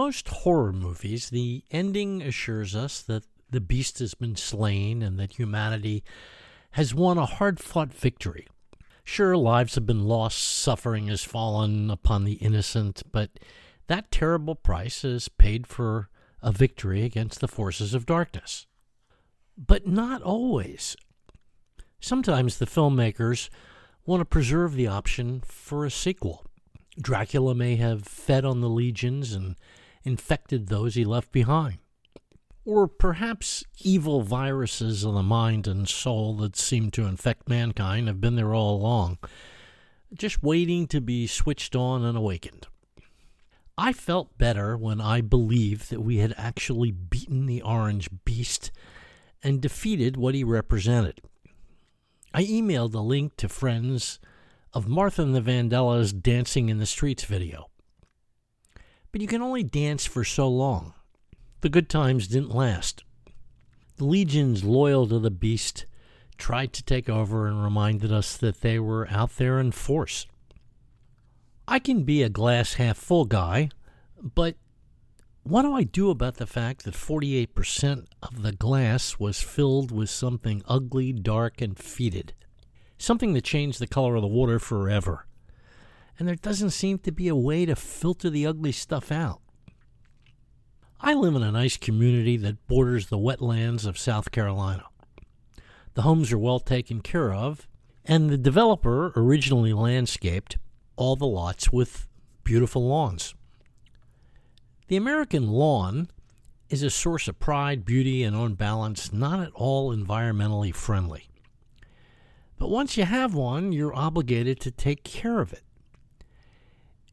Most horror movies, the ending assures us that the beast has been slain and that humanity has won a hard fought victory. Sure, lives have been lost, suffering has fallen upon the innocent, but that terrible price is paid for a victory against the forces of darkness. But not always. Sometimes the filmmakers want to preserve the option for a sequel. Dracula may have fed on the legions and infected those he left behind. Or perhaps evil viruses of the mind and soul that seem to infect mankind have been there all along, just waiting to be switched on and awakened. I felt better when I believed that we had actually beaten the orange beast and defeated what he represented. I emailed a link to friends of Martha and the Vandellas dancing in the streets video. But you can only dance for so long. The good times didn't last. The legions loyal to the beast tried to take over and reminded us that they were out there in force. I can be a glass half full guy, but what do I do about the fact that 48% of the glass was filled with something ugly, dark, and fetid? Something that changed the color of the water forever. And there doesn't seem to be a way to filter the ugly stuff out. I live in a nice community that borders the wetlands of South Carolina. The homes are well taken care of, and the developer originally landscaped all the lots with beautiful lawns. The American lawn is a source of pride, beauty, and on balance, not at all environmentally friendly. But once you have one, you're obligated to take care of it.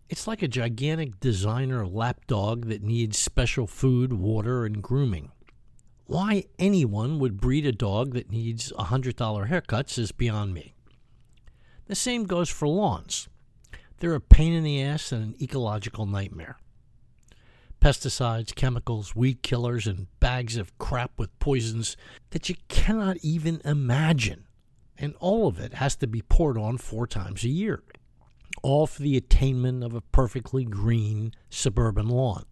It's like a gigantic designer lapdog that needs special food, water, and grooming. Why anyone would breed a dog that needs $100 haircuts is beyond me. The same goes for lawns. They're a pain in the ass and an ecological nightmare. Pesticides, chemicals, weed killers, and bags of crap with poisons that you cannot even imagine. And all of it has to be poured on four times a year all for the attainment of a perfectly green suburban lawn.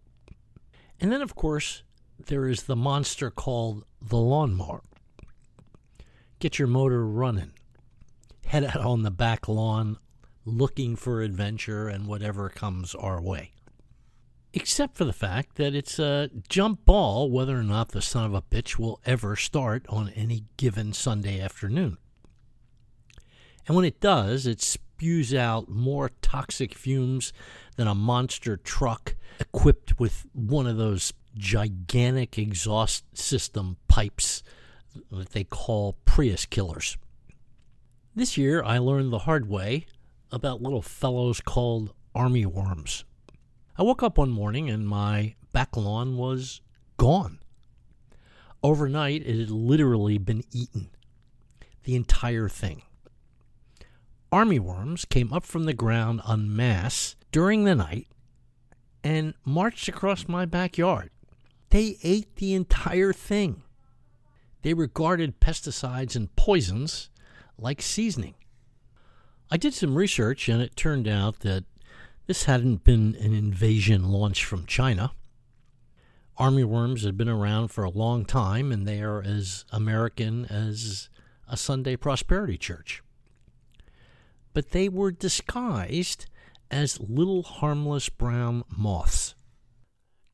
And then, of course, there is the monster called the lawnmower. Get your motor running, head out on the back lawn looking for adventure and whatever comes our way. Except for the fact that it's a jump ball whether or not the son of a bitch will ever start on any given Sunday afternoon. And when it does, it's spews out more toxic fumes than a monster truck equipped with one of those gigantic exhaust system pipes that they call Prius killers. This year, I learned the hard way about little fellows called army worms. I woke up one morning and my back lawn was gone. Overnight, it had literally been eaten. The entire thing armyworms came up from the ground en masse during the night and marched across my backyard. They ate the entire thing. They regarded pesticides and poisons like seasoning. I did some research and it turned out that this hadn't been an invasion launched from China. Armyworms had been around for a long time and they are as American as a Sunday prosperity church but they were disguised as little harmless brown moths.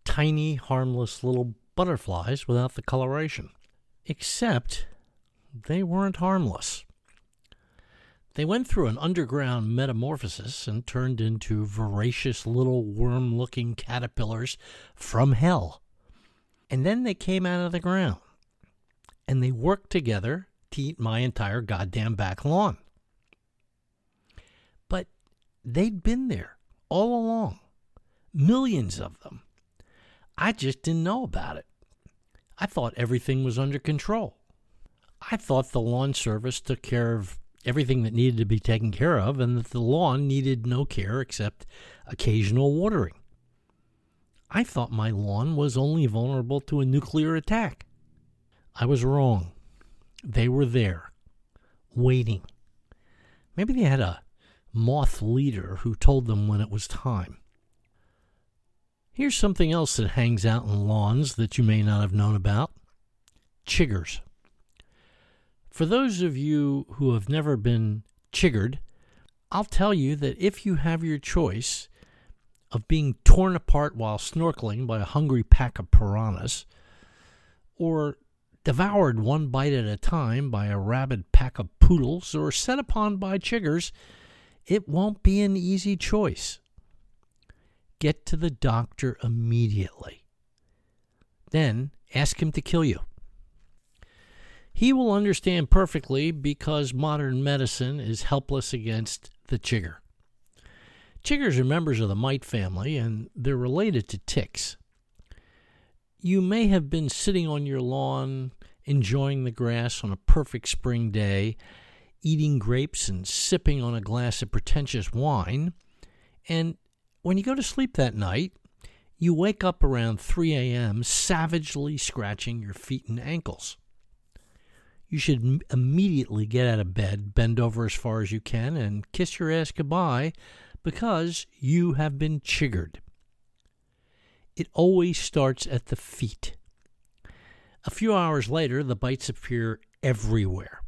Tiny, harmless little butterflies without the coloration. Except they weren't harmless. They went through an underground metamorphosis and turned into voracious little worm looking caterpillars from hell. And then they came out of the ground. And they worked together to eat my entire goddamn back lawn. They'd been there all along, millions of them. I just didn't know about it. I thought everything was under control. I thought the lawn service took care of everything that needed to be taken care of and that the lawn needed no care except occasional watering. I thought my lawn was only vulnerable to a nuclear attack. I was wrong. They were there, waiting. Maybe they had a moth leader who told them when it was time. Here's something else that hangs out in lawns that you may not have known about chiggers. For those of you who have never been chiggered, I'll tell you that if you have your choice of being torn apart while snorkeling by a hungry pack of piranhas, or devoured one bite at a time by a rabid pack of poodles, or set upon by chiggers, it won't be an easy choice. Get to the doctor immediately. Then ask him to kill you. He will understand perfectly because modern medicine is helpless against the chigger. Chiggers are members of the mite family and they're related to ticks. You may have been sitting on your lawn enjoying the grass on a perfect spring day, eating grapes and sipping on a glass of pretentious wine, and when you go to sleep that night, you wake up around 3 a.m. savagely scratching your feet and ankles. You should immediately get out of bed, bend over as far as you can, and kiss your ass goodbye because you have been chiggered. It always starts at the feet. A few hours later, the bites appear everywhere.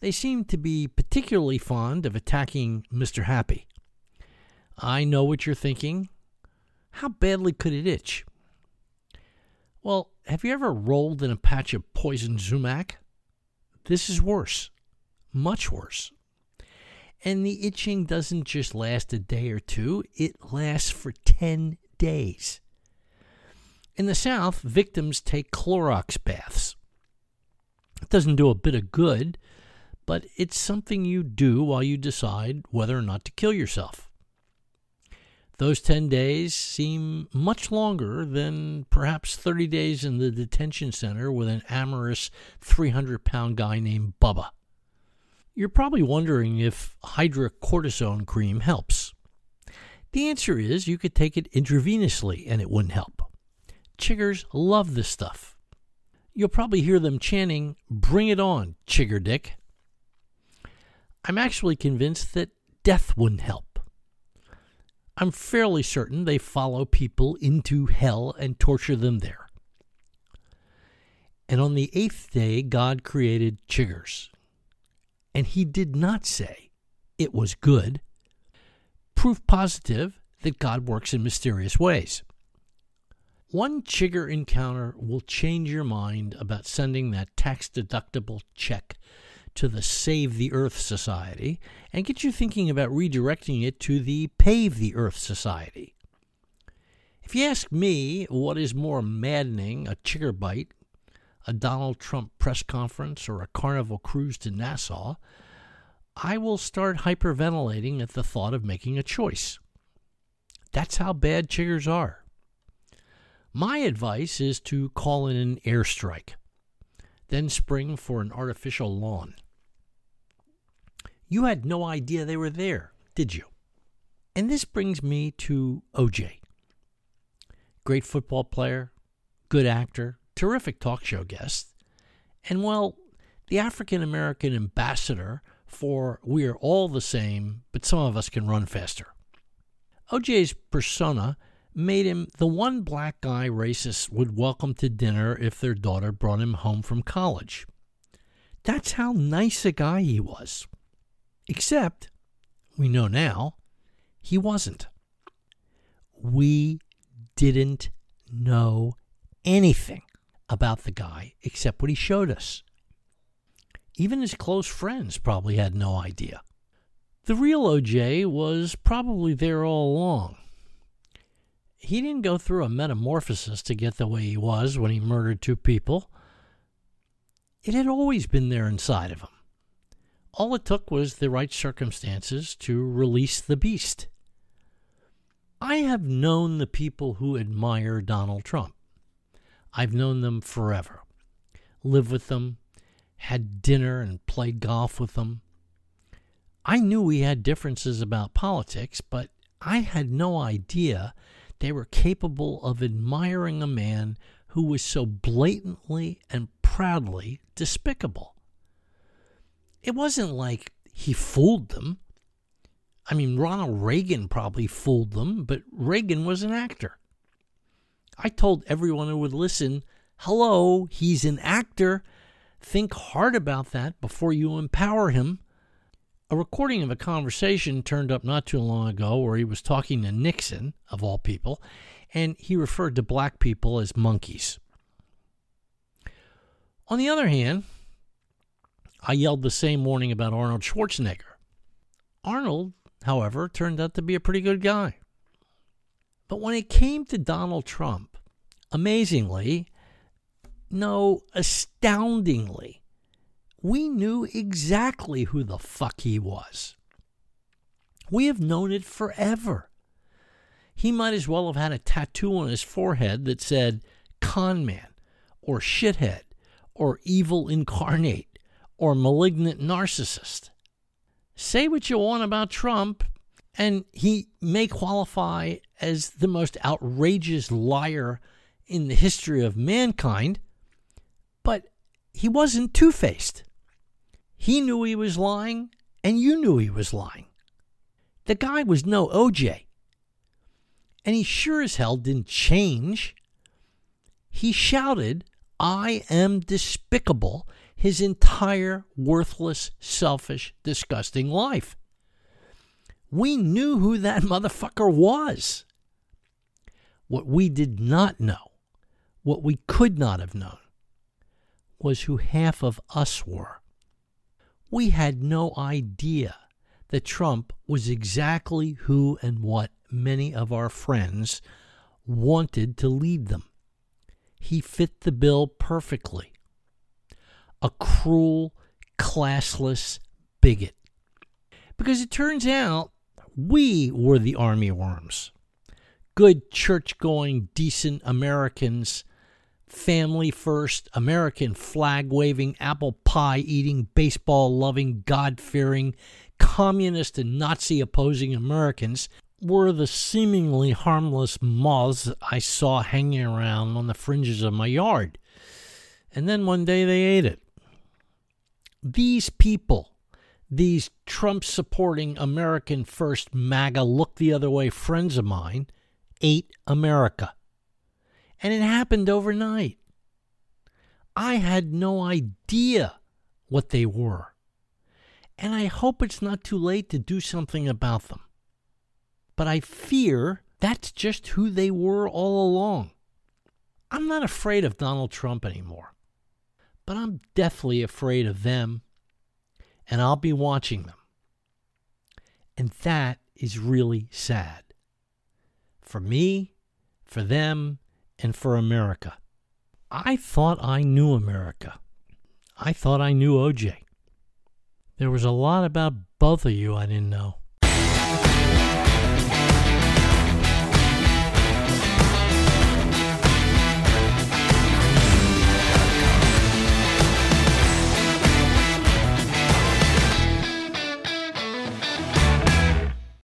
They seem to be particularly fond of attacking Mr. Happy. I know what you're thinking. How badly could it itch? Well, have you ever rolled in a patch of poison sumac? This is worse, much worse. And the itching doesn't just last a day or two, it lasts for 10 days. In the South, victims take Clorox baths. It doesn't do a bit of good, but it's something you do while you decide whether or not to kill yourself. Those 10 days seem much longer than perhaps 30 days in the detention center with an amorous 300 pound guy named Bubba. You're probably wondering if hydrocortisone cream helps. The answer is you could take it intravenously and it wouldn't help. Chiggers love this stuff. You'll probably hear them chanting, Bring it on, Chigger Dick. I'm actually convinced that death wouldn't help. I'm fairly certain they follow people into hell and torture them there. And on the eighth day, God created chiggers. And he did not say it was good. Proof positive that God works in mysterious ways. One chigger encounter will change your mind about sending that tax deductible check to the Save the Earth Society and get you thinking about redirecting it to the Pave the Earth Society. If you ask me what is more maddening, a chigger bite, a Donald Trump press conference, or a carnival cruise to Nassau, I will start hyperventilating at the thought of making a choice. That's how bad chiggers are. My advice is to call in an airstrike, then spring for an artificial lawn. You had no idea they were there, did you? And this brings me to OJ. Great football player, good actor, terrific talk show guest, and well, the African American ambassador for We're All the Same, but some of us can run faster. OJ's persona made him the one black guy racists would welcome to dinner if their daughter brought him home from college. That's how nice a guy he was. Except, we know now, he wasn't. We didn't know anything about the guy except what he showed us. Even his close friends probably had no idea. The real OJ was probably there all along he didn't go through a metamorphosis to get the way he was when he murdered two people. It had always been there inside of him. All it took was the right circumstances to release the beast. I have known the people who admire Donald Trump. I've known them forever. Lived with them, had dinner and played golf with them. I knew we had differences about politics, but I had no idea they were capable of admiring a man who was so blatantly and proudly despicable. It wasn't like he fooled them. I mean, Ronald Reagan probably fooled them, but Reagan was an actor. I told everyone who would listen, hello, he's an actor. Think hard about that before you empower him. A recording of a conversation turned up not too long ago where he was talking to Nixon, of all people, and he referred to black people as monkeys. On the other hand, I yelled the same morning about Arnold Schwarzenegger. Arnold, however, turned out to be a pretty good guy. But when it came to Donald Trump, amazingly, no, astoundingly, we knew exactly who the fuck he was. We have known it forever. He might as well have had a tattoo on his forehead that said con man or shithead or evil incarnate or malignant narcissist. Say what you want about Trump, and he may qualify as the most outrageous liar in the history of mankind, but he wasn't two faced. He knew he was lying, and you knew he was lying. The guy was no OJ. And he sure as hell didn't change. He shouted, I am despicable his entire worthless, selfish, disgusting life. We knew who that motherfucker was. What we did not know, what we could not have known, was who half of us were. We had no idea that Trump was exactly who and what many of our friends wanted to lead them. He fit the bill perfectly. A cruel, classless bigot. Because it turns out we were the army worms. Good church going, decent Americans, family first, American flag waving, apple pie eating, baseball loving, God fearing, communist and Nazi opposing Americans were the seemingly harmless moths I saw hanging around on the fringes of my yard. And then one day they ate it. These people these Trump supporting American First MAGA look the other way friends of mine ate America. And it happened overnight. I had no idea what they were. And I hope it's not too late to do something about them. But I fear that's just who they were all along. I'm not afraid of Donald Trump anymore, but I'm deathly afraid of them and I'll be watching them. And that is really sad. For me, for them, and for America. I thought I knew America. I thought I knew OJ. There was a lot about both of you I didn't know.